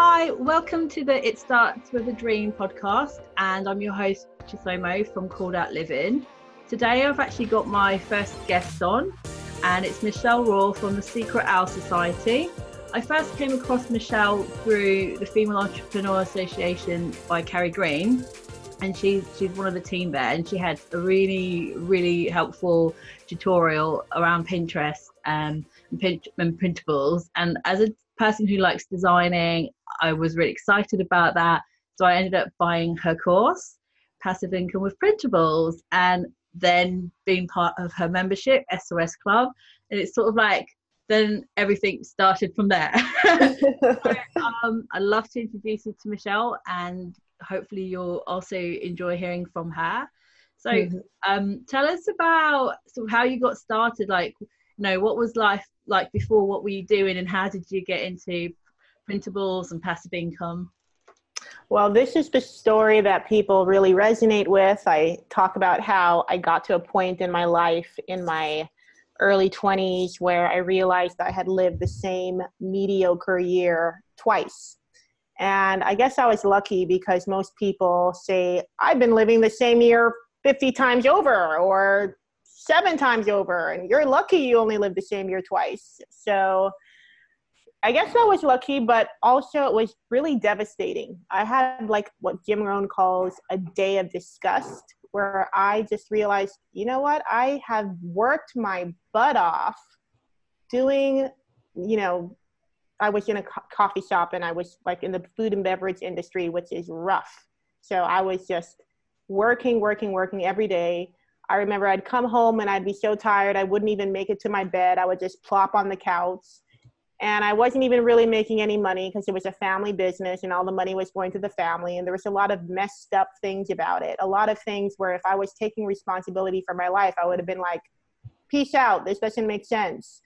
Hi, welcome to the It Starts with a Dream podcast, and I'm your host, Chisomo from Called Out Living. Today, I've actually got my first guest on, and it's Michelle Rohr from the Secret Owl Society. I first came across Michelle through the Female Entrepreneur Association by Carrie Green, and she's she's one of the team there, and she had a really really helpful tutorial around Pinterest um, and, print, and printables. And as a person who likes designing, I was really excited about that. So I ended up buying her course, Passive Income with Printables, and then being part of her membership, SOS Club. And it's sort of like then everything started from there. so, um, I'd love to introduce you to Michelle, and hopefully you'll also enjoy hearing from her. So, mm-hmm. um, tell us about of how you got started. Like, you know, what was life like before? What were you doing, and how did you get into printables and passive income? Well, this is the story that people really resonate with. I talk about how I got to a point in my life in my early 20s where I realized I had lived the same mediocre year twice. And I guess I was lucky because most people say, I've been living the same year 50 times over or seven times over, and you're lucky you only lived the same year twice. So I guess I was lucky, but also it was really devastating. I had like what Jim Rohn calls a day of disgust where I just realized, you know what? I have worked my butt off doing, you know, I was in a co- coffee shop and I was like in the food and beverage industry, which is rough. So I was just working, working, working every day. I remember I'd come home and I'd be so tired, I wouldn't even make it to my bed. I would just plop on the couch and I wasn't even really making any money because it was a family business and all the money was going to the family and there was a lot of messed up things about it. A lot of things where if I was taking responsibility for my life, I would have been like, peace out, this doesn't make sense.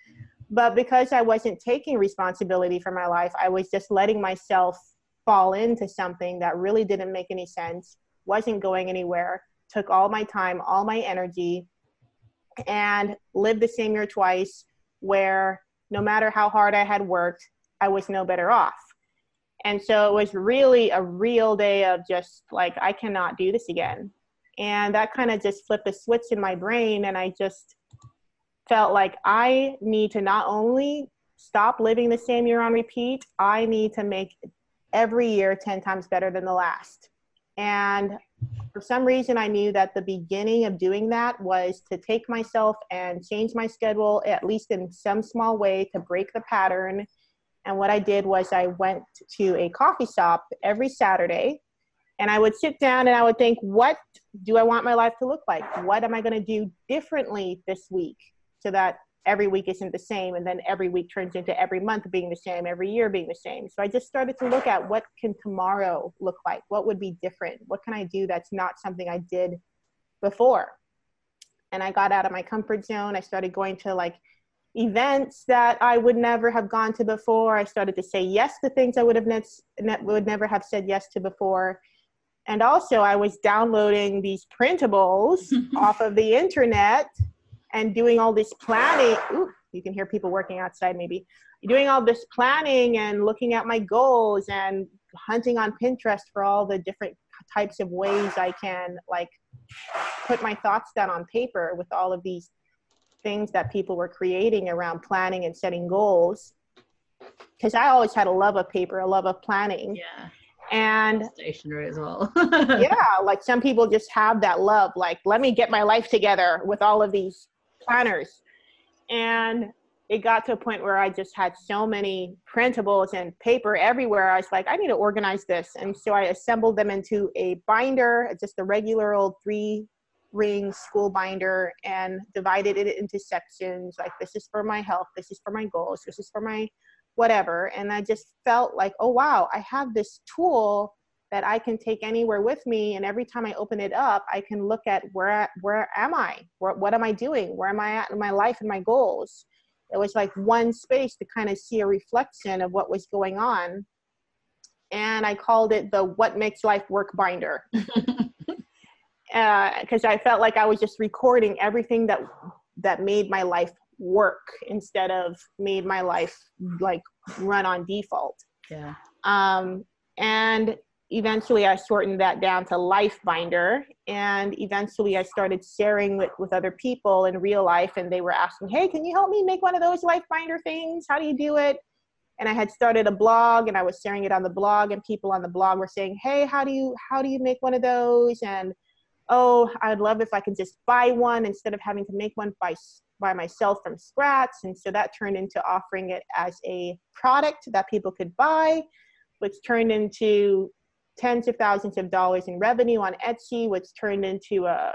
But because I wasn't taking responsibility for my life, I was just letting myself fall into something that really didn't make any sense, wasn't going anywhere, took all my time, all my energy, and lived the same year twice where no matter how hard I had worked, I was no better off. And so it was really a real day of just like, I cannot do this again. And that kind of just flipped a switch in my brain. And I just felt like I need to not only stop living the same year on repeat, I need to make every year 10 times better than the last. And for some reason, I knew that the beginning of doing that was to take myself and change my schedule, at least in some small way, to break the pattern. And what I did was I went to a coffee shop every Saturday and I would sit down and I would think, what do I want my life to look like? What am I going to do differently this week so that every week isn't the same and then every week turns into every month being the same every year being the same. So i just started to look at what can tomorrow look like? What would be different? What can i do that's not something i did before? And i got out of my comfort zone. I started going to like events that i would never have gone to before. I started to say yes to things i would have ne- ne- would never have said yes to before. And also i was downloading these printables off of the internet and doing all this planning. Ooh, you can hear people working outside maybe. Doing all this planning and looking at my goals and hunting on Pinterest for all the different types of ways I can like put my thoughts down on paper with all of these things that people were creating around planning and setting goals. Because I always had a love of paper, a love of planning. Yeah and stationery as well. yeah, like some people just have that love. Like, let me get my life together with all of these planners. And it got to a point where I just had so many printables and paper everywhere. I was like, I need to organize this. And so I assembled them into a binder, just a regular old three ring school binder, and divided it into sections. Like, this is for my health, this is for my goals, this is for my whatever. And I just felt like, oh, wow, I have this tool that I can take anywhere with me. And every time I open it up, I can look at where where am I? Where, what am I doing? Where am I at in my life and my goals? It was like one space to kind of see a reflection of what was going on. And I called it the What Makes Life Work binder. Because uh, I felt like I was just recording everything that that made my life work instead of made my life like run on default Yeah. Um, and eventually I shortened that down to Life Binder. And eventually I started sharing with, with other people in real life, and they were asking, Hey, can you help me make one of those Life Binder things? How do you do it? And I had started a blog and I was sharing it on the blog, and people on the blog were saying, Hey, how do you how do you make one of those? And oh, I'd love if I could just buy one instead of having to make one by by myself from scratch. And so that turned into offering it as a product that people could buy, which turned into tens of thousands of dollars in revenue on Etsy, which turned into a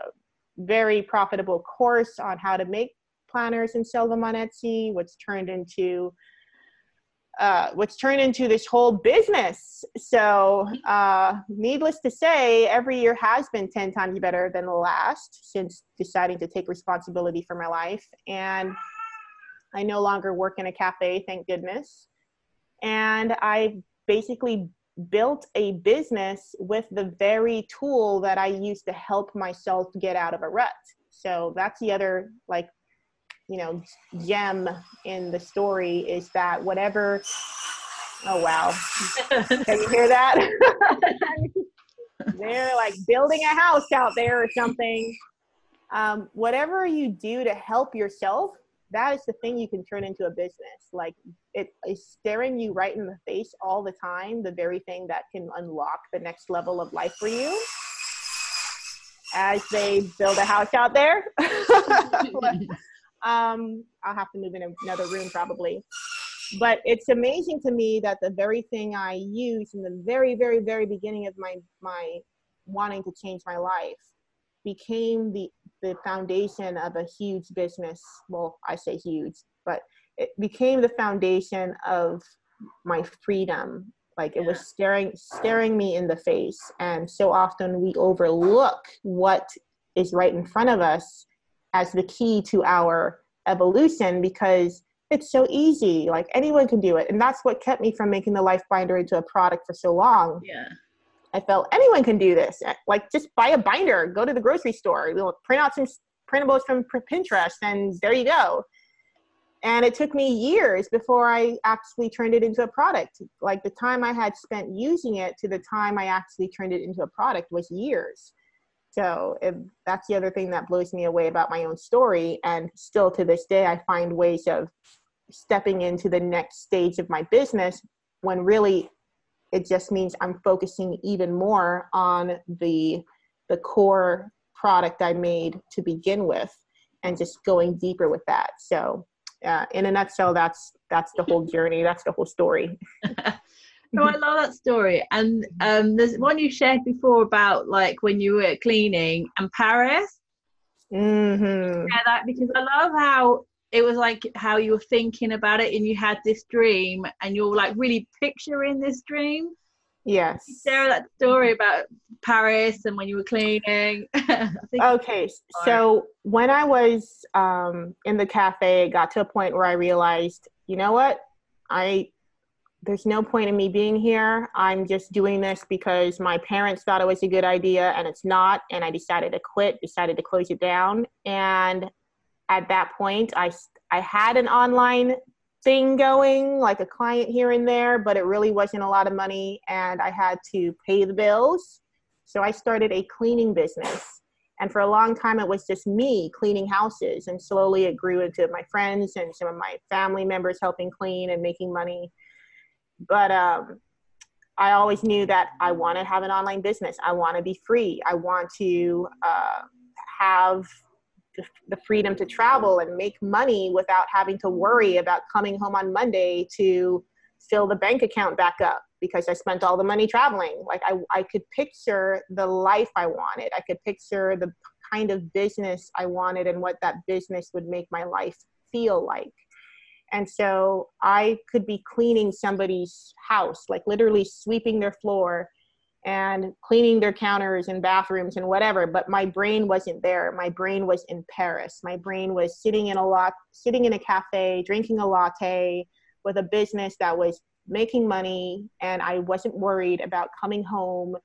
very profitable course on how to make planners and sell them on Etsy, which turned into uh, which turned into this whole business. So, uh, needless to say, every year has been 10 times better than the last since deciding to take responsibility for my life. And I no longer work in a cafe, thank goodness. And I basically built a business with the very tool that I use to help myself get out of a rut. So that's the other like you know gem in the story is that whatever oh wow. Can you hear that? They're like building a house out there or something. Um, whatever you do to help yourself that is the thing you can turn into a business like it is staring you right in the face all the time the very thing that can unlock the next level of life for you as they build a house out there um, I'll have to move in another room probably. But it's amazing to me that the very thing I used in the very, very, very beginning of my my wanting to change my life became the the foundation of a huge business. Well, I say huge, but it became the foundation of my freedom. Like it was staring staring me in the face. And so often we overlook what is right in front of us as the key to our evolution because it's so easy like anyone can do it and that's what kept me from making the life binder into a product for so long yeah i felt anyone can do this. Uh, like just buy a binder go to the grocery store you'll print out some printables from pinterest and there you go. And it took me years before i actually turned it into a product. Like the time i had spent using it to the time i actually turned it into a product was years. So that's the other thing that blows me away about my own story. And still to this day, I find ways of stepping into the next stage of my business when really it just means I'm focusing even more on the the core product I made to begin with and just going deeper with that. So uh, in a nutshell, that's that's the whole journey. That's the whole story. No, I love that story. And um, there's one you shared before about like when you were cleaning and Paris. Mm-hmm. Yeah, that because I love how it was like how you were thinking about it and you had this dream and you're like really picturing this dream. Yes. Share that story about Paris and when you were cleaning. okay, so when I was um, in the cafe, it got to a point where I realized, you know what, I there's no point in me being here. I'm just doing this because my parents thought it was a good idea and it's not. And I decided to quit, decided to close it down. And at that point, I, I had an online thing going, like a client here and there, but it really wasn't a lot of money and I had to pay the bills. So I started a cleaning business. And for a long time, it was just me cleaning houses. And slowly it grew into my friends and some of my family members helping clean and making money but um, I always knew that I want to have an online business. I want to be free. I want to uh, have the freedom to travel and make money without having to worry about coming home on Monday to fill the bank account back up because I spent all the money traveling. Like I, I could picture the life I wanted. I could picture the kind of business I wanted and what that business would make my life feel like. And so I could be cleaning somebody's house, like literally sweeping their floor and cleaning their counters and bathrooms and whatever but my brain wasn't there. My brain was in paris. My brain was sitting in a lot sitting in a cafe drinking a latte with a business that was making money and i wasn't worried about coming home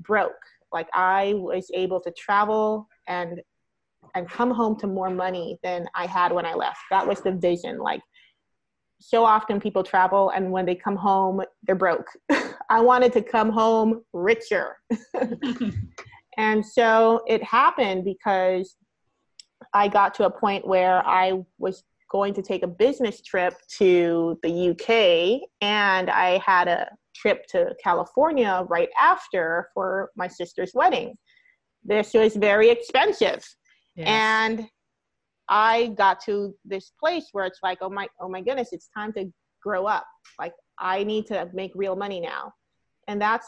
broke. Like i was able to travel and and come home to more money than i had when i left. That was the vision. Like so often people travel and when they come home, they're broke. I wanted to come home richer. and so it happened because I got to a point where I was going to take a business trip to the UK and I had a trip to California right after for my sister's wedding. This was very expensive. Yes. And I got to this place where it's like, oh my, oh my goodness, it's time to grow up. Like I need to make real money now. And that's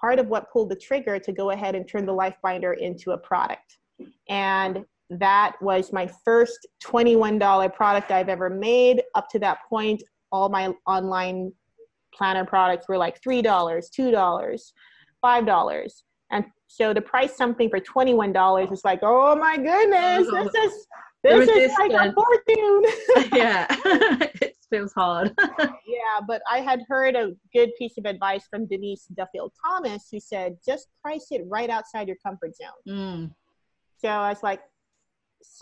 part of what pulled the trigger to go ahead and turn the life binder into a product. And that was my first $21 product I've ever made. Up to that point, all my online planner products were like $3, $2, $5. And so to price something for $21 is like, oh my goodness, this is this is like a fortune. yeah, it feels hard. yeah, but I had heard a good piece of advice from Denise Duffield Thomas, who said, just price it right outside your comfort zone. Mm. So I was like,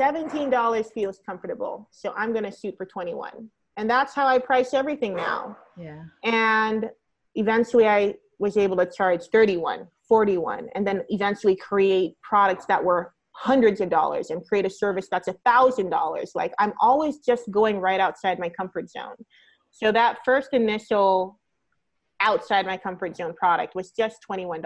$17 feels comfortable. So I'm going to shoot for 21. And that's how I price everything now. Yeah. And eventually I was able to charge 31, 41, and then eventually create products that were hundreds of dollars and create a service that's a thousand dollars. Like I'm always just going right outside my comfort zone. So that first initial outside my comfort zone product was just $21.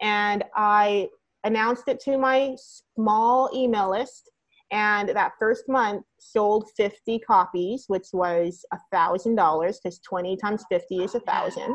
And I announced it to my small email list and that first month sold 50 copies which was a thousand dollars because 20 times 50 is a thousand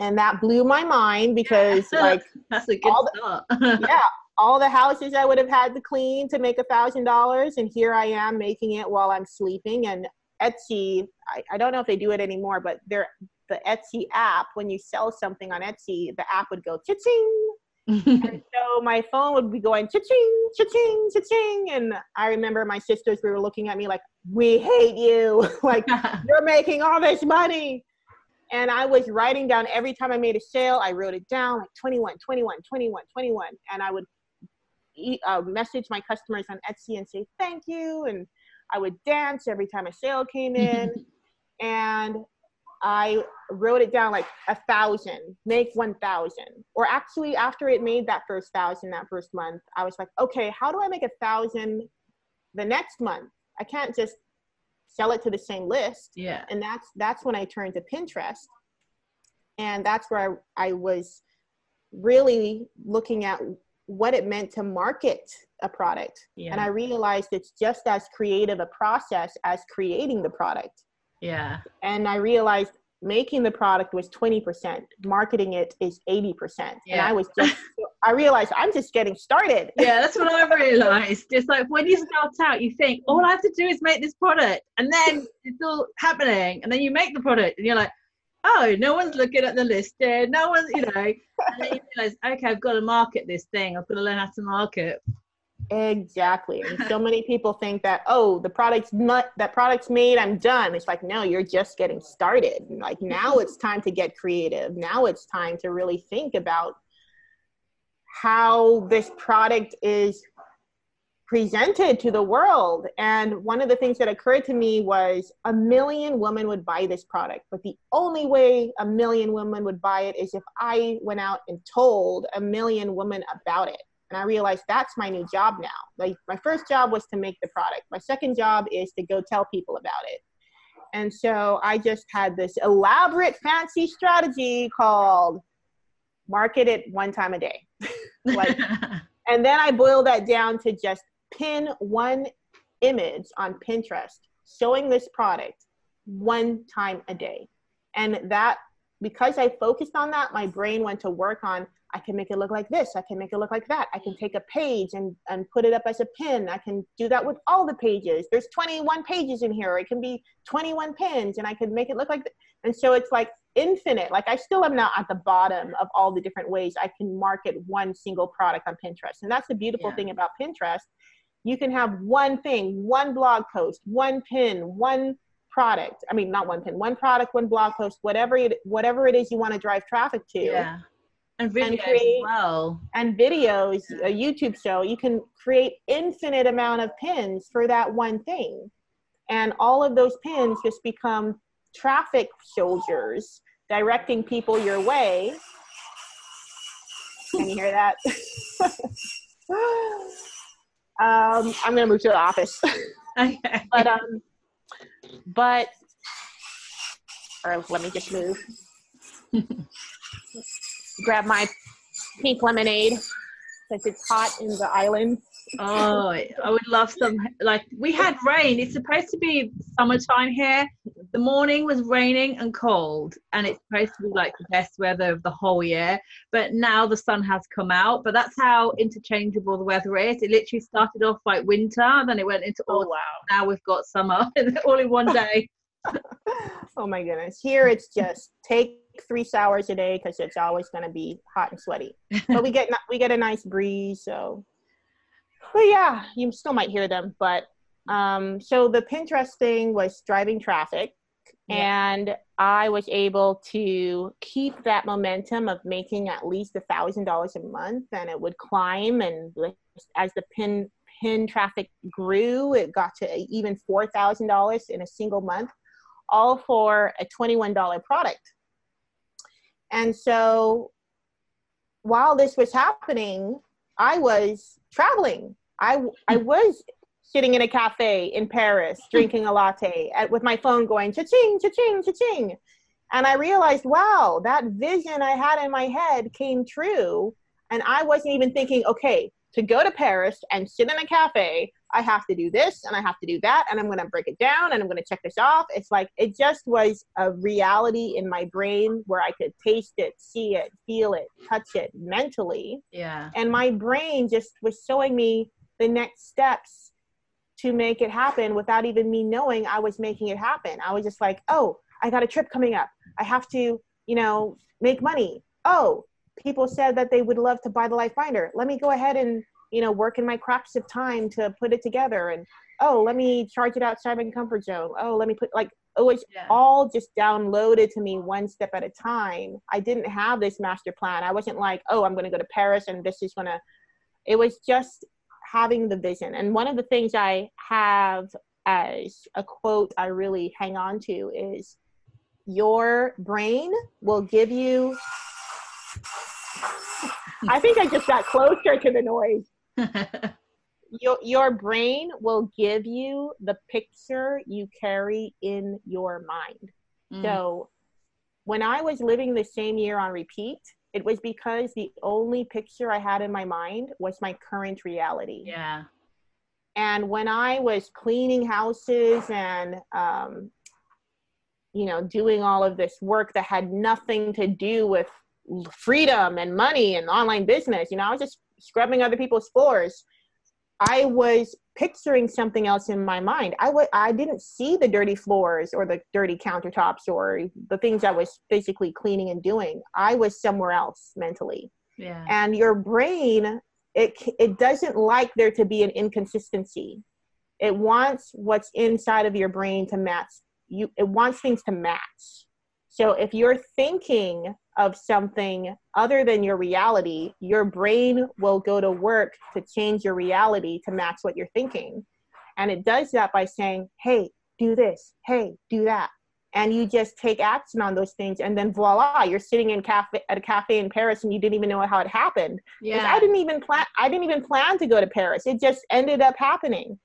and that blew my mind because like that's a good start. yeah all the houses i would have had to clean to make a thousand dollars and here i am making it while i'm sleeping and etsy I, I don't know if they do it anymore but they're the etsy app when you sell something on etsy the app would go cha-ching and so my phone would be going cha-ching, cha-ching, cha-ching. And I remember my sisters, we were looking at me like, we hate you. like, you're making all this money. And I was writing down every time I made a sale, I wrote it down like 21, 21, 21, 21. And I would uh, message my customers on Etsy and say, thank you. And I would dance every time a sale came in. and I wrote it down like a thousand, make one thousand. Or actually, after it made that first thousand that first month, I was like, okay, how do I make a thousand the next month? I can't just sell it to the same list. Yeah. And that's that's when I turned to Pinterest, and that's where I, I was really looking at what it meant to market a product. Yeah. And I realized it's just as creative a process as creating the product. Yeah. And I realized making the product was 20%, marketing it is 80%. Yeah. And I was just, I realized I'm just getting started. Yeah, that's what I realized. Just like when you start out, you think, all I have to do is make this product. And then it's all happening. And then you make the product and you're like, oh, no one's looking at the listing. No one's, you know. and then you realize, okay, I've got to market this thing. I've got to learn how to market. Exactly. And so many people think that, oh, the product's not that product's made, I'm done. It's like, no, you're just getting started. Like now it's time to get creative. Now it's time to really think about how this product is presented to the world. And one of the things that occurred to me was a million women would buy this product, but the only way a million women would buy it is if I went out and told a million women about it. And I realized that's my new job now. Like my first job was to make the product. My second job is to go tell people about it. And so I just had this elaborate fancy strategy called market it one time a day. like and then I boiled that down to just pin one image on Pinterest showing this product one time a day. And that because I focused on that, my brain went to work on I can make it look like this. I can make it look like that. I can take a page and, and put it up as a pin. I can do that with all the pages. There's 21 pages in here. It can be 21 pins and I can make it look like, th- and so it's like infinite. Like I still am not at the bottom of all the different ways I can market one single product on Pinterest. And that's the beautiful yeah. thing about Pinterest. You can have one thing, one blog post, one pin, one product. I mean, not one pin, one product, one blog post, whatever it, whatever it is you want to drive traffic to. Yeah and videos and create, well. And videos, a YouTube show, you can create infinite amount of pins for that one thing. and all of those pins just become traffic soldiers directing people your way. Can you hear that? um, I'm gonna move to the office. Okay. but um, but or let me just move. Grab my pink lemonade because it's hot in the island. Oh, I would love some. Like we had rain. It's supposed to be summertime here. The morning was raining and cold, and it's supposed to be like the best weather of the whole year. But now the sun has come out. But that's how interchangeable the weather is. It literally started off like winter, then it went into Oh autumn. wow! Now we've got summer all in one day. Oh my goodness! Here it's just take three showers a day because it's always going to be hot and sweaty. But we get we get a nice breeze, so. But yeah, you still might hear them. But um, so the Pinterest thing was driving traffic, Yeah. and I was able to keep that momentum of making at least a thousand dollars a month, and it would climb. And as the pin pin traffic grew, it got to even four thousand dollars in a single month, all for a twenty one dollar product. And so, while this was happening, I was traveling. I I was sitting in a cafe in Paris drinking a latte at, with my phone going cha-ching, cha-ching, cha-ching. And I realized, wow, that vision I had in my head came true. And I wasn't even thinking, okay, to go to Paris and sit in a cafe, I have to do this and I have to do that. And I'm going to break it down and I'm going to check this off. It's like, it just was a reality in my brain where I could taste it, see it, feel it, touch it mentally Yeah. and my brain just was showing me the next steps to make it happen without even me knowing I was making it happen. I was just like, oh, I got a trip coming up. I have to, you know, make money. Oh, people said that they would love to buy the life binder. Let me go ahead and, you know, work in my cracks of time to put it together. And oh, let me charge it outside my comfort zone. Oh, let me put like it was Yeah. all just downloaded to me one step at a time. I didn't have this master plan. I wasn't like, oh, I'm going to go to Paris and this is going to, it was just having the vision. And one of the things I have as a quote I really hang on to is your brain will give you. I think I just got closer to the noise your your brain will give you the picture you carry in your mind. Mm. So when I was living the same year on repeat, it was because the only picture I had in my mind was my current reality. yeah. And when I was cleaning houses and um, you know doing all of this work that had nothing to do with freedom and money and online business, you know, I was just scrubbing other people's floors. I was picturing something else in my mind. I w- I didn't see the dirty floors or the dirty countertops or the things I was physically cleaning and doing. I was somewhere else mentally Yeah. and your brain it it doesn't like there to be an inconsistency it wants what's inside of your brain to match you it wants things to match so if you're thinking of something other than your reality your brain will go to work to change your reality to match what you're thinking and it does that by saying hey do this hey do that and you just take action on those things and then voila you're sitting in cafe at a cafe in paris and you didn't even know how it happened. Yeah. I didn't even plan. I didn't even plan to go to Paris. It just ended up happening,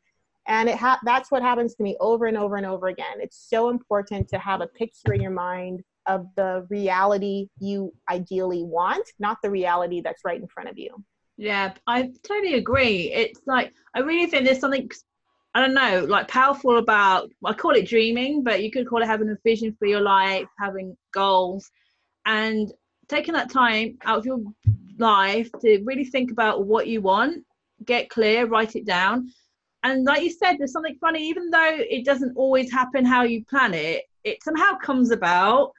and it ha- that's what happens to me over and over and over again. It's so important to have a picture in your mind of the reality you ideally want, not the reality that's right in front of you. Yeah, I totally agree. It's like I really think there's something I don't know, like powerful about I call it dreaming, but you could call it having a vision for your life, having goals, and taking that time out of your life to really think about what you want, get clear, write it down. And like you said, there's something funny, even though it doesn't always happen how you plan it, it somehow comes about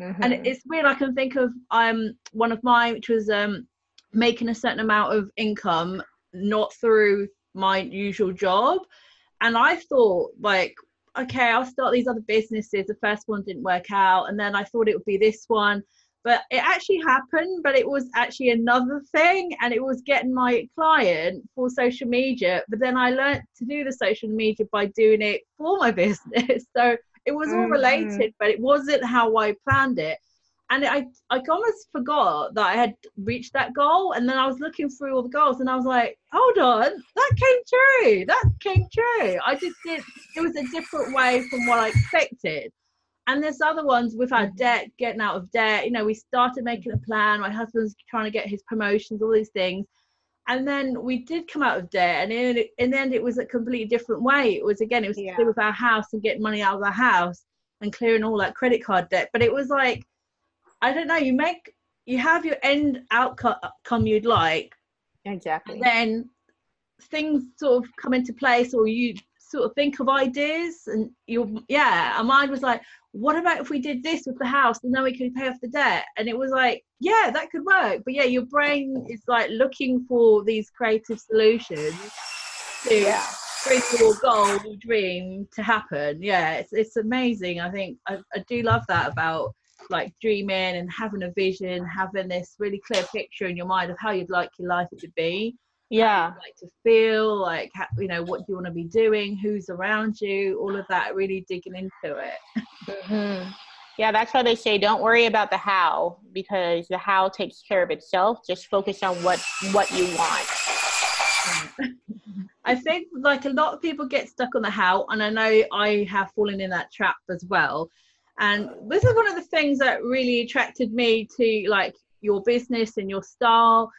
and Mhm. it's weird i can think of um one of mine which was um making a certain amount of income not through my usual job. And i thought like okay i'll start these other businesses. The first one didn't work out and then i thought it would be this one. But it actually happened but it was actually another thing and it was getting my client for social media. But then i learned to do the social media by doing it for my business. So it was all mm-hmm. related but it wasn't how i planned it and I, I almost forgot that I had reached that goal. And then I was looking through all the goals and I was like, hold on, that came true. That came true. I just did, it was a different way from what I expected. And there's other ones with our debt, getting out of debt. You know, we started making a plan. My husband's trying to get his promotions, all these things. And then we did come out of debt. And in, in the end, it was a completely different way. It was, again, it was yeah. to do with our house and getting money out of our house and clearing all that credit card debt. But it was like, I don't know. You make you have your end outcome you'd like, exactly. then things sort of come into place, or you sort of think of ideas, and you yeah. Our mind was like, what about if we did this with the house, and then we could pay off the debt? And it was like, yeah, that could work. But yeah, your brain is like looking for these creative solutions to yeah. bring your goal, your dream to happen. Yeah, it's it's amazing. I think I, I do love that about like dreaming and having a vision, having this really clear picture in your mind of how you'd like your life to be. Yeah. like to feel, like, you know, what do you want to be doing, who's around you, all of that, really digging into it. Mm-hmm. Yeah, that's why they say don't worry about the how because the how takes care of itself. Just focus on what what you want. I think like a lot of people get stuck on the how, and I know I have fallen in that trap as well. And this is one of the things that really attracted me to like your business and your style.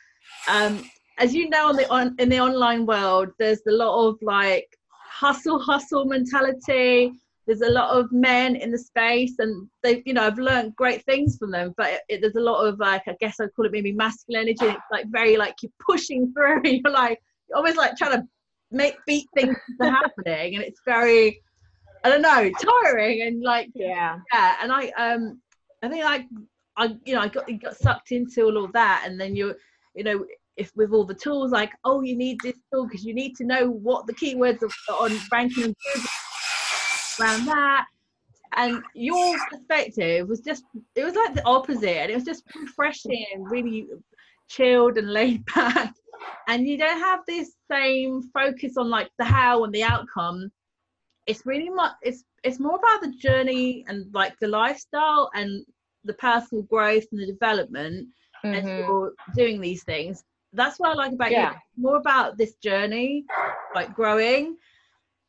Um, as you know, on the on in the online world, there's a lot of like hustle hustle mentality. There's a lot of men in the space, and they, you know, I've learned great things from them. But it, it, there's a lot of like, I guess I'd call it maybe masculine energy. It's like very like you're pushing through. You're like you're always like trying to make beat things happening, and it's very I don't know, tiring and like yeah, yeah. And I um, I think like I you know I got got sucked into all of that, and then you're, you know if with all the tools like oh you need this tool because you need to know what the keywords are on ranking and around that. And your perspective was just it was like the opposite and it was just refreshing and really chilled and laid back. And you don't have this same focus on like the how and the outcome. It's really much it's it's more about the journey and like the lifestyle and the personal growth and the development mm-hmm. as you're doing these things that's what i like about yeah. you more about this journey like growing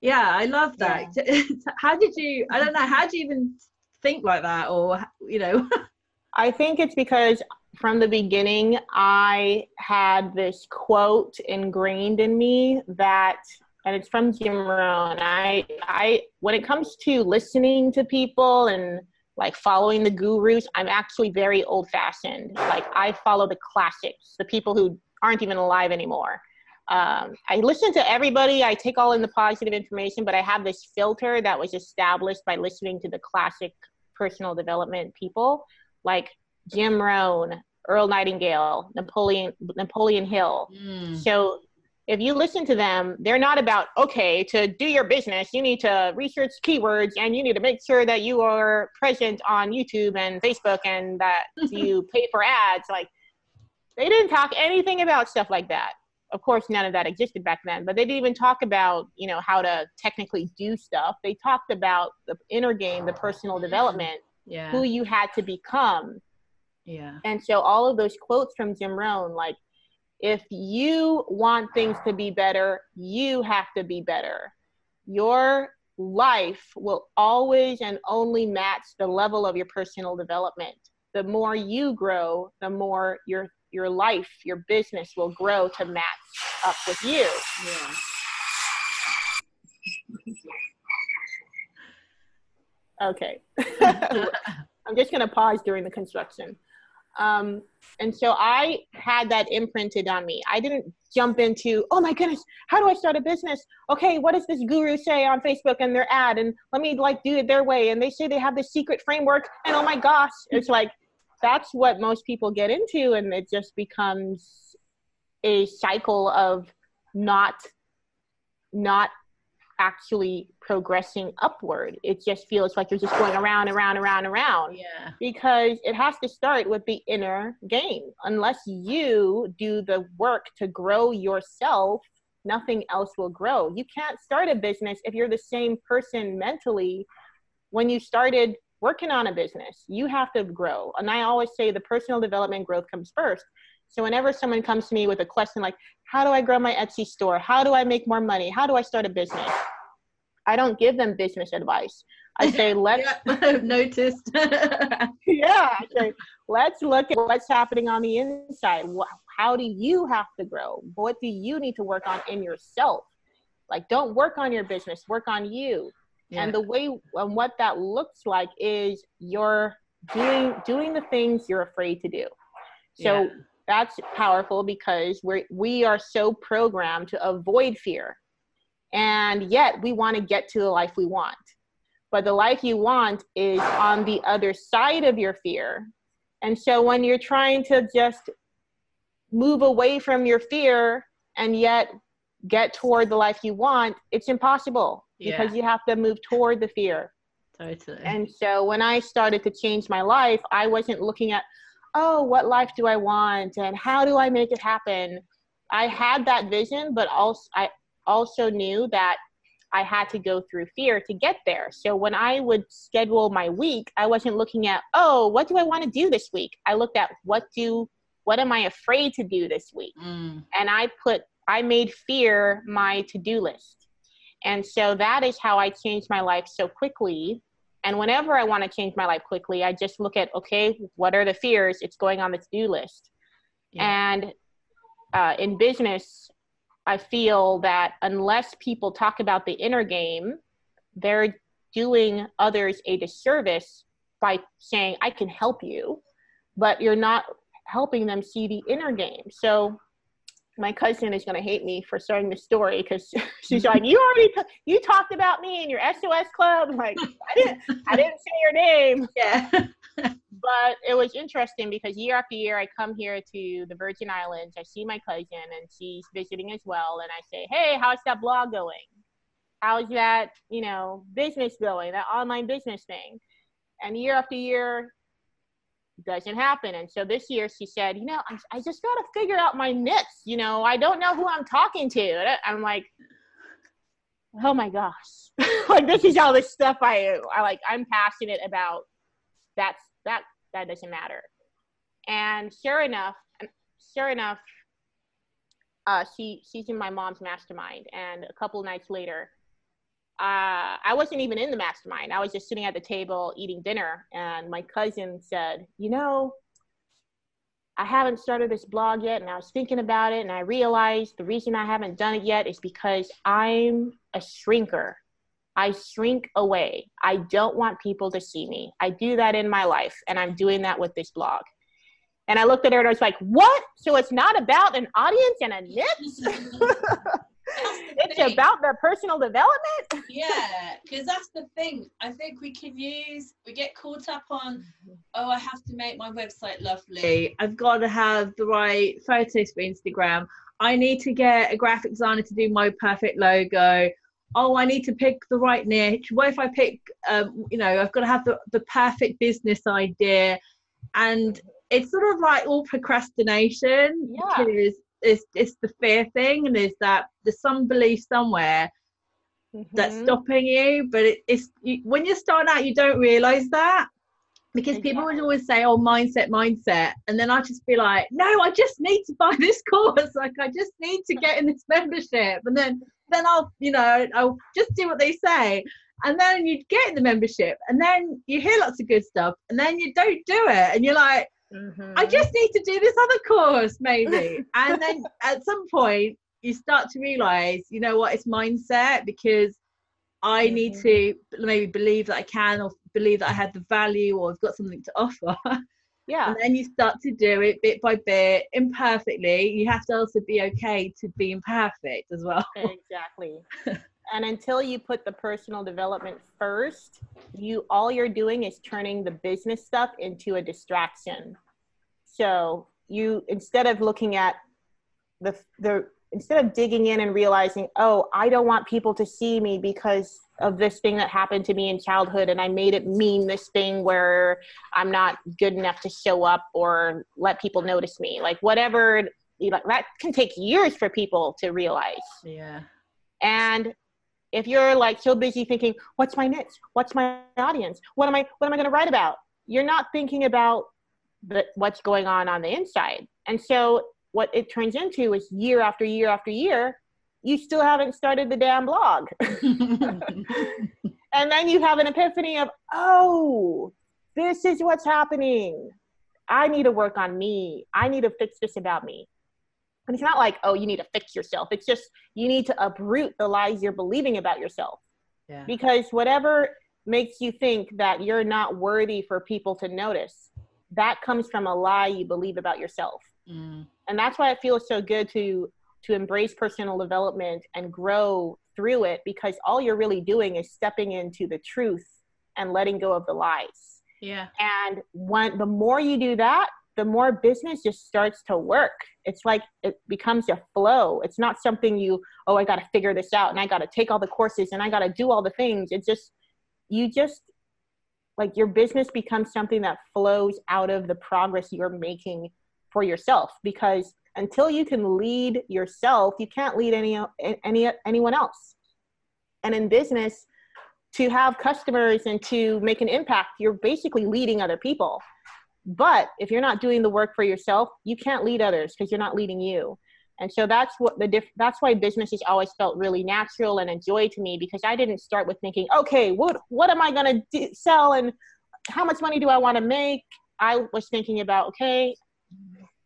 yeah i love that yeah. how did you i don't know how do you even think like that or you know i think it's because from the beginning i had this quote ingrained in me that and it's from Jim Rohn. I, I, when it comes to listening to people and like following the gurus, I'm actually very old fashioned. Like I follow the classics, the people who aren't even alive anymore. Um, I listen to everybody. I take all in the positive information, but I have this filter that was established by listening to the classic personal development people like Jim Rohn, Earl Nightingale, Napoleon Napoleon Hill. Mm. So if you listen to them, they're not about, okay, to do your business, you need to research keywords and you need to make sure that you are present on YouTube and Facebook and that you pay for ads. Like, they didn't talk anything about stuff like that. Of course, none of that existed back then, but they didn't even talk about, you know, how to technically do stuff. They talked about the inner game, the personal development, yeah. who you had to become. Yeah. And so all of those quotes from Jim Rohn, like, if you want things to be better, you have to be better. Your life will always and only match the level of your personal development. The more you grow, the more your your life, your business will grow to match up with you. Yeah. Okay. I'm just going to pause during the construction. Um, and so I had that imprinted on me. I didn't jump into, oh my goodness, how do I start a business? Okay, what does this guru say on Facebook and their ad? And let me like do it their way. And they say they have this secret framework. And oh my gosh, it's like that's what most people get into. And it just becomes a cycle of not not actually progressing upward. It just feels like you're just going around, around, around, around. Yeah. Because it has to start with the inner game. Unless you do the work to grow yourself, nothing else will grow. You can't start a business if you're the same person mentally when you started working on a business. You have to grow. And I always say the personal development growth comes first. So whenever someone comes to me with a question like, how do I grow my Etsy store? How do I make more money? How do I start a business? I don't give them business advice. I say, let's yeah, I've noticed. yeah, say, let's look at what's happening on the inside. How do you have to grow? What do you need to work on in yourself? Like, don't work on your business, work on you. Yeah. And the way and what that looks like is you're doing doing the things you're afraid to do. So yeah. that's powerful because we we are so programmed to avoid fear and yet we want to get to the life we want. But the life you want is on the other side of your fear. And so when you're trying to just move away from your fear and yet get toward the life you want, it's impossible yeah. because you have to move toward the fear. Totally. And so when I started to change my life, I wasn't looking at, oh, what life do I want and how do I make it happen? I had that vision, but also I also knew that I had to go through fear to get there. So when I would schedule my week, I wasn't looking at, oh, what do I want to do this week? I looked at what do what am I afraid to do this week? Mm. And I put I made fear my to-do list. And so that is how I changed my life so quickly. And whenever I want to change my life quickly, I just look at, okay, what are the fears? It's going on the to-do list. Yeah. And uh, in business, I feel that unless people talk about the inner game, they're doing others a disservice by saying, I can help you, but you're not helping them see the inner game. So my cousin is going to hate me for starting the story because she's like, "You already t- you talked about me in your SOS club." I'm like, I didn't, I didn't say your name. Yeah. but it was interesting because year after year, I come here to the Virgin Islands. I see my cousin, and she's visiting as well. And I say, "Hey, how's that blog going? How's that, you know, business going? That online business thing?" And year after year, doesn't happen. And so this year she said, you know, I, I just got to figure out my niche. You know, I don't know who I'm talking to. I'm like, oh my gosh, like this is all this stuff I, I like, I'm passionate about. That's that, that doesn't matter. And sure enough, sure enough, uh, she, she's in my mom's mastermind. And a couple nights later, uh, I wasn't even in the mastermind. I was just sitting at the table eating dinner, and my cousin said, You know, I haven't started this blog yet, and I was thinking about it, and I realized the reason I haven't done it yet is because I'm a shrinker. I shrink away. I don't want people to see me. I do that in my life, and I'm doing that with this blog. And I looked at her and I was like, What? So it's not about an audience and a niche? it's thing. about their personal development. yeah, because that's the thing. I think we can use. We get caught up on. Oh, I have to make my website lovely. I've got to have the right photos for Instagram. I need to get a graphic designer to do my perfect logo. Oh, I need to pick the right niche. What if I pick, um, you know, I've got to have the, the perfect business idea. And it's sort of like all procrastination yeah. because it's it's the fear thing and there's that there's some belief somewhere mm-hmm. that's stopping you but it, it's you, when you're starting out you don't realize that. Because people would always say oh mindset mindset and then i just be like no i just need to buy this course. Like i just need to get in this membership. And then then i'll you know i'll just do what they say. And then you get in the membership and then you hear lots of good stuff and then you don't do it. And you're like Mm-hmm. I just need to do this other course, maybe. and then at some point, you start to realize, you know what, it's mindset because I mm-hmm. need to maybe believe that I can or believe that I have the value or I've got something to offer. Yeah. And then you start to do it bit by bit, imperfectly. You have to also be okay to be imperfect as well. Exactly. and until you put the personal development first you all you're doing is turning the business stuff into a distraction so you instead of looking at the the instead of digging in and realizing, oh, I don't want people to see me because of this thing that happened to me in childhood and I made it mean this thing where I'm not good enough to show up or let people notice me. Like whatever that can take years for people to realize. Yeah. And if you're like so busy thinking, what's my niche? What's my audience? What am I what am I going to write about? You're not thinking about the, what's going on on the inside. And so what it turns into is year after year after year, you still haven't started the damn blog. and then you have an epiphany of, oh, this is what's happening. I need to work on me. I need to fix this about me. And it's not like, oh, you need to fix yourself. It's just you need to uproot the lies you're believing about yourself. Yeah. Because whatever makes you think that you're not worthy for people to notice, that comes from a lie you believe about yourself. Mm. And that's why it feels so good to to embrace personal development and grow through it because all you're really doing is stepping into the truth and letting go of the lies. Yeah. And when the more you do that, the more business just starts to work. It's like it becomes a flow. It's not something you, oh, I got to figure this out and I got to take all the courses and I got to do all the things. It's just, you just, like your business becomes something that flows out of the progress you're making for yourself because until you can lead yourself you can't lead any any anyone else and in business to have customers and to make an impact you're basically leading other people but if you're not doing the work for yourself you can't lead others because you're not leading you and so that's what the diff- that's why business has always felt really natural and a joy to me because i didn't start with thinking okay what what am i going to sell and how much money do i want to make i was thinking about okay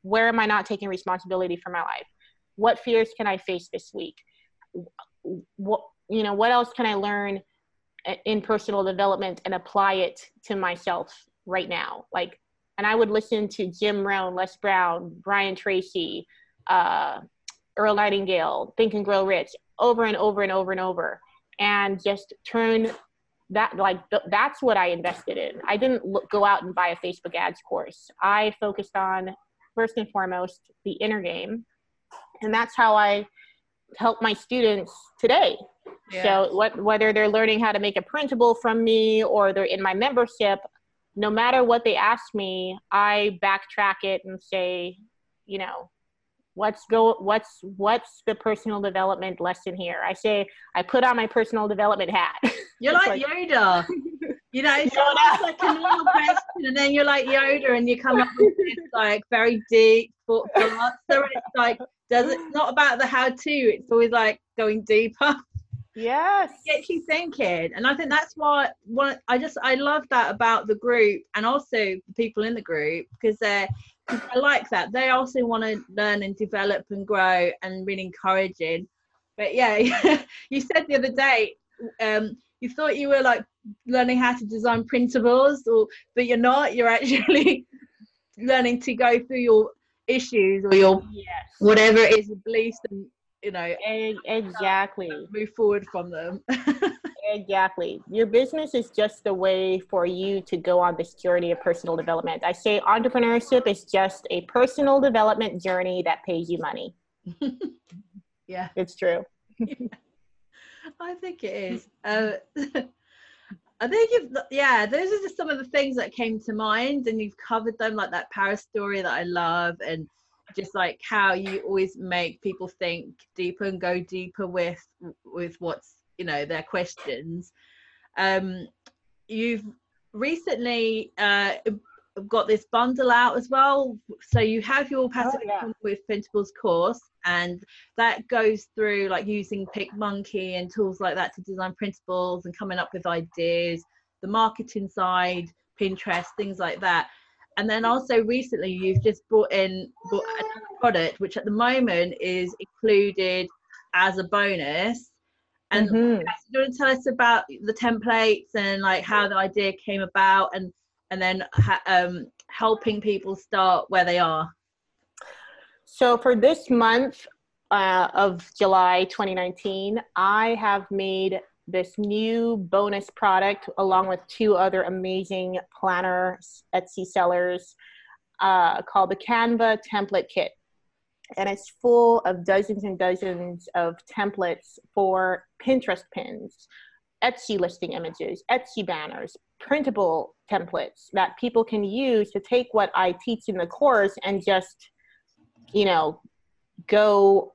where am I not taking responsibility for my life? What fears can I face this week? What you know, what else can I learn in personal development and apply it to myself right now? Like, and I would listen to Jim Rohn, Les Brown, Brian Tracy, uh, Earl Nightingale, Think and Grow Rich, over and over and over and over, and just turn that like th- that's what I invested in. I didn't look, go out and buy a Facebook ads course. I focused on first and foremost the inner game and that's how i help my students today yeah. so what whether they're learning how to make a printable from me or they're in my membership no matter what they ask me i backtrack it and say you know what's go what's what's the personal development lesson here i say i put on my personal development hat you're like, like yoda You know, it's Yoda. like a normal question, and then you're like Yoda, and you come up with this like very deep, thoughtful answer. It's like, does it not about the how-to? It's always like going deeper. Yes, it gets you thinking, and I think that's why one. I just I love that about the group, and also the people in the group because they're. I like that they also want to learn and develop and grow and really encouraging. But yeah, you said the other day um, you thought you were like learning how to design printables or but you're not you're actually learning to go through your issues or your yes. whatever it is beliefs and you know exactly. move forward from them. Exactly. Your business is just a way for you to go on this journey of personal development. I say entrepreneurship is just a personal development journey that pays you money. Yeah. It's true. I think it is. Uh, I think you've, yeah, those are just some of the things that came to mind, and you've covered them, like that Paris story that I love, and just like how you always make people think deeper and go deeper with with what's you know their questions. Um, you've recently uh, got this bundle out as well. So you have your passive oh, yeah. with printables course, and that goes through like using PicMonkey and tools like that to design printables and coming up with ideas, the marketing side, Pinterest, things like that. And then also recently you've just brought in brought another product which at the moment is included as a bonus. And mm-hmm. do you want to tell us about the templates and like how the idea came about and and then ha- um, helping people start where they are? So for this month uh, of July 2019, I have made this new bonus product along with two other amazing planner Etsy sellers uh, called the Canva Template Kit. and it's full of dozens and dozens of templates for Pinterest pins, Etsy listing images, Etsy banners, printable templates that people can use to take what I teach in the course and just, you know, go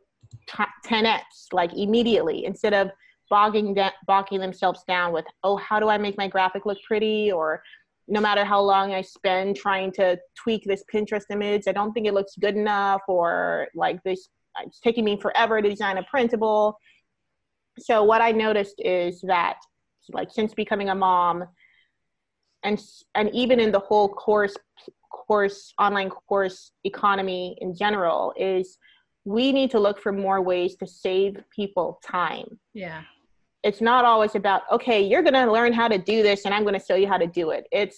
10x like immediately instead of bogging bogging themselves down with oh how do I make my graphic look pretty or no matter how long I spend trying to tweak this Pinterest image, I don't think it looks good enough, or like this, it's taking me forever to design a printable. So what I noticed is that, like, since becoming a mom, and and even in the whole course course online course economy in general, is we need to look for more ways to save people time. Yeah it's not always about okay you're going to learn how to do this and i'm going to show you how to do it. It's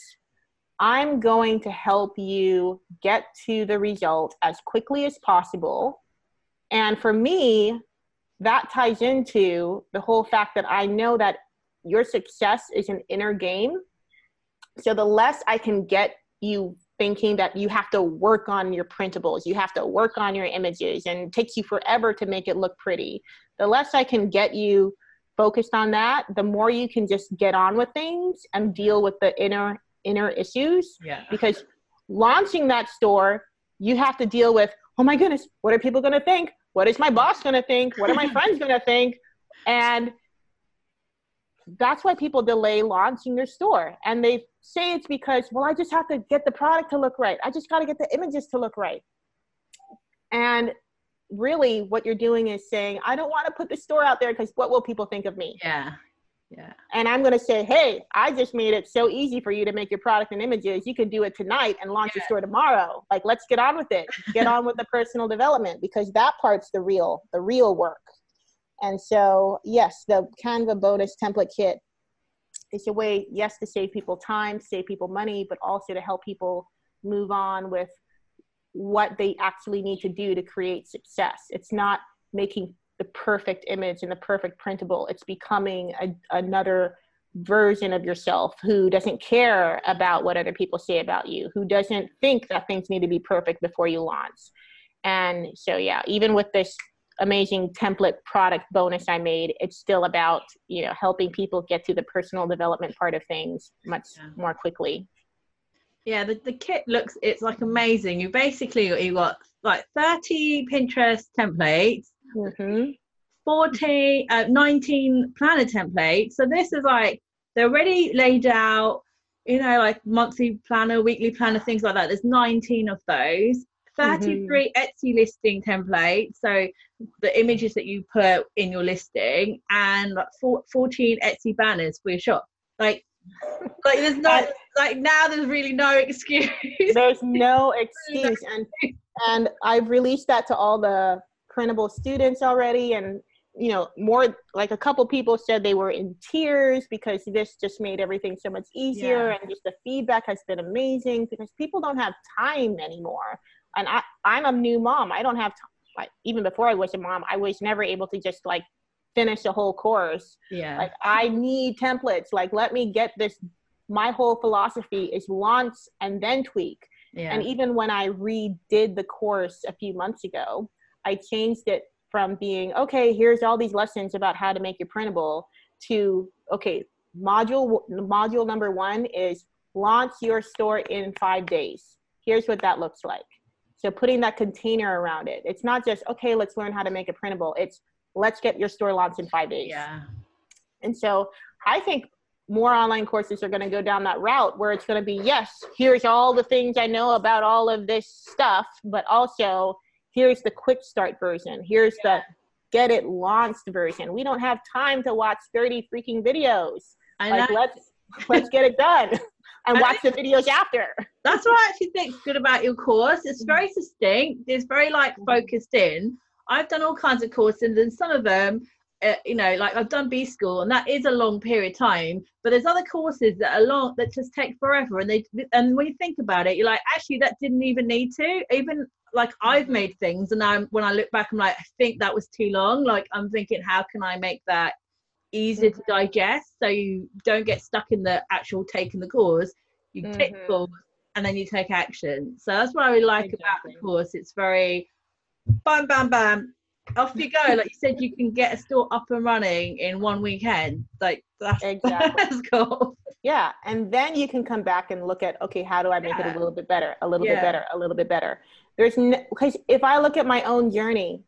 i'm going to help you get to the result as quickly as possible. And for me that ties into the whole fact that i know that your success is an inner game. So the less i can get you thinking that you have to work on your printables you have to work on your images and it takes you forever to make it look pretty the less i can get you focused on that, the more you can just get on with things and deal with the inner inner issues. Yeah. Because launching that store, you have to deal with, oh my goodness, what are people going to think? What is my boss going to think? What are my friends going to think? And that's why people delay launching their store. And they say it's because, well, I just have to get the product to look right. I just got to get the images to look right. And really what you're doing is saying, I don't want to put the store out there because what will people think of me? Yeah. Yeah. And I'm going to say, hey, I just made it so easy for you to make your product and images. You can do it tonight and launch yeah. your store tomorrow. Like, let's get on with it. Get on with the personal development because that part's the real, the real work. And so, yes, the Canva bonus template kit is a way, yes, to save people time, save people money, but also to help people move on with what they actually need to do to create success. It's not making the perfect image and the perfect printable. It's becoming a, another version of yourself who doesn't care about what other people say about you, who doesn't think that things need to be perfect before you launch. And so, yeah, even with this amazing template product bonus I made, it's still about, you know, helping people get to the personal development part of things much yeah. more quickly. Yeah, the, the kit looks it's like amazing. You basically you got like 30 Pinterest templates, mm-hmm. 40, uh, 19 planner templates. So this is like they're already laid out, you know, like monthly planner, weekly planner, things like that. There's 19 of those. 33 mm-hmm. Etsy listing templates, so the images that you put in your listing, and like 14 Etsy banners for your shop. Like like there's no like now there's really no excuse. There's no excuse and and i've released that to all the printable students already and you know more like a couple people said they were in tears because this just made everything so much easier yeah. and just the feedback has been amazing because people don't have time anymore. And i i'm a new mom. I don't have time like, even before i was a mom i was never able to just like finish a whole course. Yeah. Like I need templates. Like let me get this. My whole philosophy is launch and then tweak. Yeah. And even when I redid the course a few months ago, I changed it from being okay. Here's all these lessons about how to make your printable to okay. Module module number one is launch your store in five days. Here's what that looks like. So putting that container around it. It's not just okay. Let's learn how to make a printable. It's let's get your store launched in five days. Yeah. And so I think more online courses are going to go down that route where it's going to be yes, here's all the things I know about all of this stuff, but also here's the quick start version. Here's yeah. the get it launched version. We don't have time to watch 30 freaking videos. I like know. let's let's get it done and watch the videos after. That's what I actually think good about your course. It's mm-hmm. very succinct. It's very like mm-hmm. focused in. I've done all kinds of courses, and some of them, uh, you know, like I've done B school, and that is a long period of time. But there's other courses that are long that just take forever, and they and when you think about it, you're like, actually, that didn't even need to. Even like I've made things, and I'm when I look back, I'm like, I think that was too long. Like I'm thinking, how can I make that easier to digest so you don't get stuck in the actual taking the course. You mm-hmm. course and then you take action. So that's what I really like exactly. about the course. It's very bam, bam, bam, off you go. Like you said, you can get a store up and running in one weekend. Like that's Exactly. that's cool. Yeah, and then you can come back and look at okay, how do I make it a little bit better, a little Yeah. bit better, a little bit better. There's because if I look at my own journey,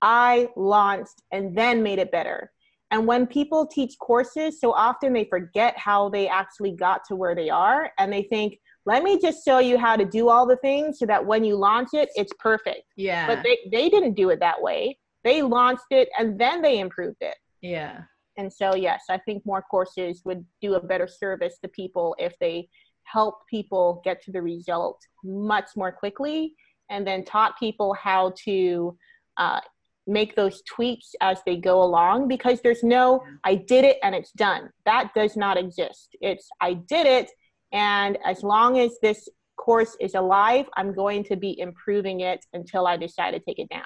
I launched and then made it better. And when people teach courses, so often they forget how they actually got to where they are, and they think, "Let me just show you how to do all the things so that when you launch it, it's perfect." Yeah. But they they didn't do it that way. They launched it and then they improved it. yeah. And so, yes, I think more courses would do a better service to people if they help people get to the result much more quickly and then taught people how to uh, make those tweaks as they go along because there's no, I did it and it's done. That does not exist. It's, I did it. And as long as this course is alive, I'm going to be improving it until I decide to take it down.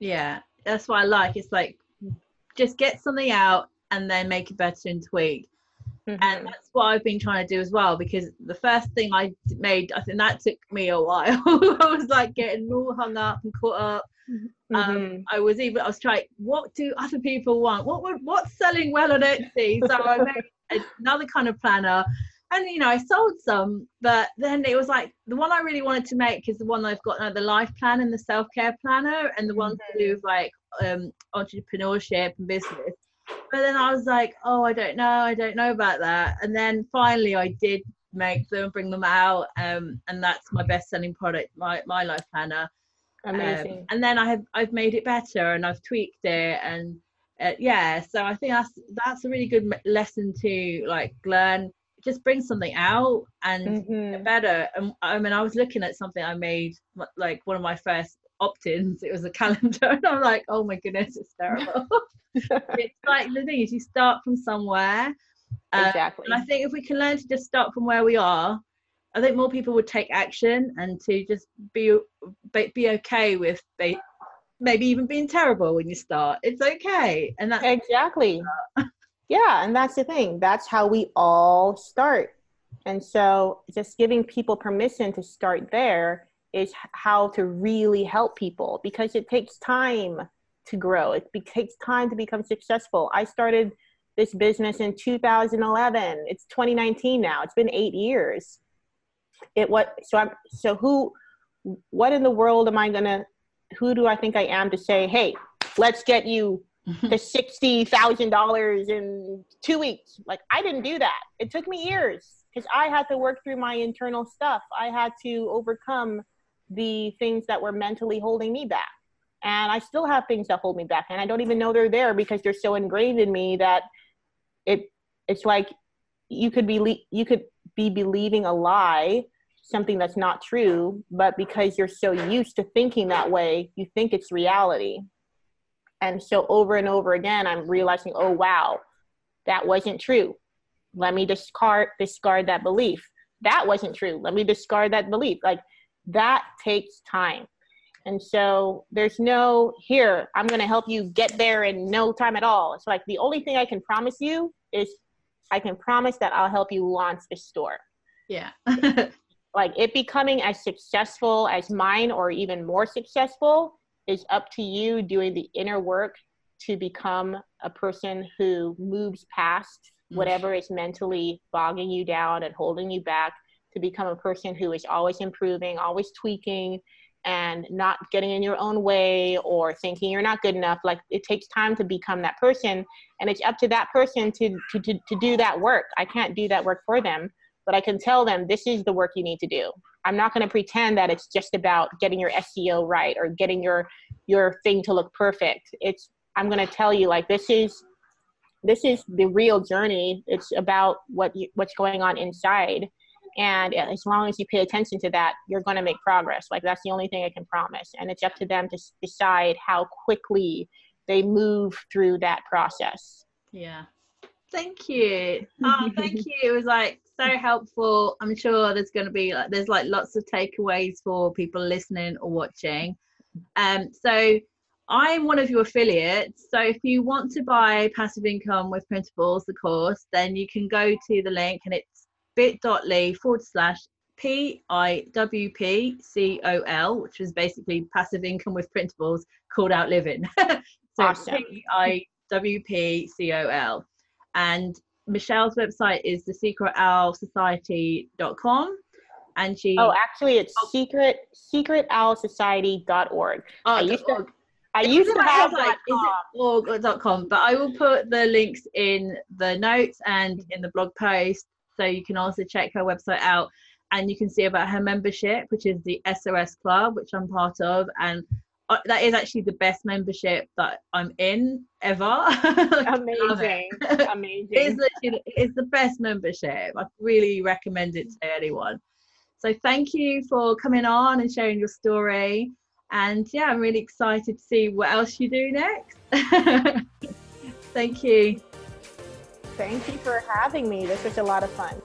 Yeah. That's what I like. It's like just get something out and then make it better and tweak. and Mhm. that's what I've been trying to do as well because the first thing I made, I think that took me a while. I was like getting all hung up and caught up. Mhm. Um, I was even I was trying, what do other people want? What would what's selling well on Etsy? So I made another kind of planner, and you know I sold some, but then it was like the one I really wanted to make is the one I've got now, the life plan and the self care planner, and the one to do with like um, entrepreneurship and business. But then I was like, oh, I don't know, I don't know about that. And then finally, I did make them, bring them out, um, and that's my best selling product, my my life planner. Um, Amazing. and then I have I've made it better and I've tweaked it and uh, yeah, so I think that's that's a really good lesson to like learn. Just bring something out and Mhm. better. And I mean, I was looking at something I made like one of my first opt-ins. It was a calendar, and I'm like, oh my goodness, it's terrible. it's like the thing is, you start from somewhere. Uh, exactly. and I think if we can learn to just start from where we are, I think more people would take action and to just be be, be okay with maybe even being terrible when you start. It's okay, and that's exactly. Yeah, and that's the thing. That's how we all start. And so just giving people permission to start there is how to really help people because it takes time to grow. It takes time to become successful. I started this business in 2011. It's 2019 now. It's been 8 years. It what so I'm so who what in the world am I going to who do I think I am to say, "Hey, let's get you the sixty thousand dollars in two weeks. Like I didn't do that. It took me years because I had to work through my internal stuff. I had to overcome the things that were mentally holding me back. And I still have things that hold me back, and I don't even know they're there because they're so ingrained in me that it it's like you could be you could be believing a lie something that's not true but because you're so used to thinking that way you think it's reality and so over and over again, I'm realizing, oh wow, that wasn't true. Let me discard discard that belief. That wasn't true. Let me discard that belief. Like that takes time. And so there's no here, I'm gonna help you get there in no time at all. It's like the only thing I can promise you is I can promise that I'll help you launch the store yeah, like it becoming as successful as mine or even more successful is up to you doing the inner work to become a person who moves past Mm. whatever is mentally bogging you down and holding you back to become a person who is always improving always tweaking and not getting in your own way or thinking you're not good enough like it takes time to become that person and it's up to that person to to, to, to do that work i can't do that work for them but I can tell them this is the work you need to do. I'm not going to pretend that it's just about getting your SEO right or getting your your thing to look perfect. It's I'm going to tell you like this is this is the real journey. It's about what you, what's going on inside. And as long as you pay attention to that, you're going to make progress. Like that's the only thing I can promise. And it's up to them to decide how quickly they move through that process. yeah. Thank you. Oh, thank you. It was like so helpful. I'm sure there's going to be like there's like lots of takeaways for people listening or watching. Um, so I'm one of your affiliates. So if you want to buy Passive Income with Printables, the course, then you can go to the link and it's bit.ly forward slash P I W P C O L, which is basically passive income with printables called out living. so Awesome. P I W P C O L. And Michelle's website is the secret owl society.com. And she Oh, actually, it's Oh. secret secretowlsociety.org. oh, I used to- org. I It's used to have like, is it org or dot com, but I will put the links in the notes and in the blog post, so you can also check her website out, and you can see about her membership, which is the SOS Club, which I'm part of, and uh, that is actually the best membership that I'm in ever. I love it. amazing, It is literally it's the best membership. I really recommend it to anyone. So thank you for coming on and sharing your story. And yeah, I'm really excited to see what else you do next. thank you. Thank you for having me. This was a lot of fun.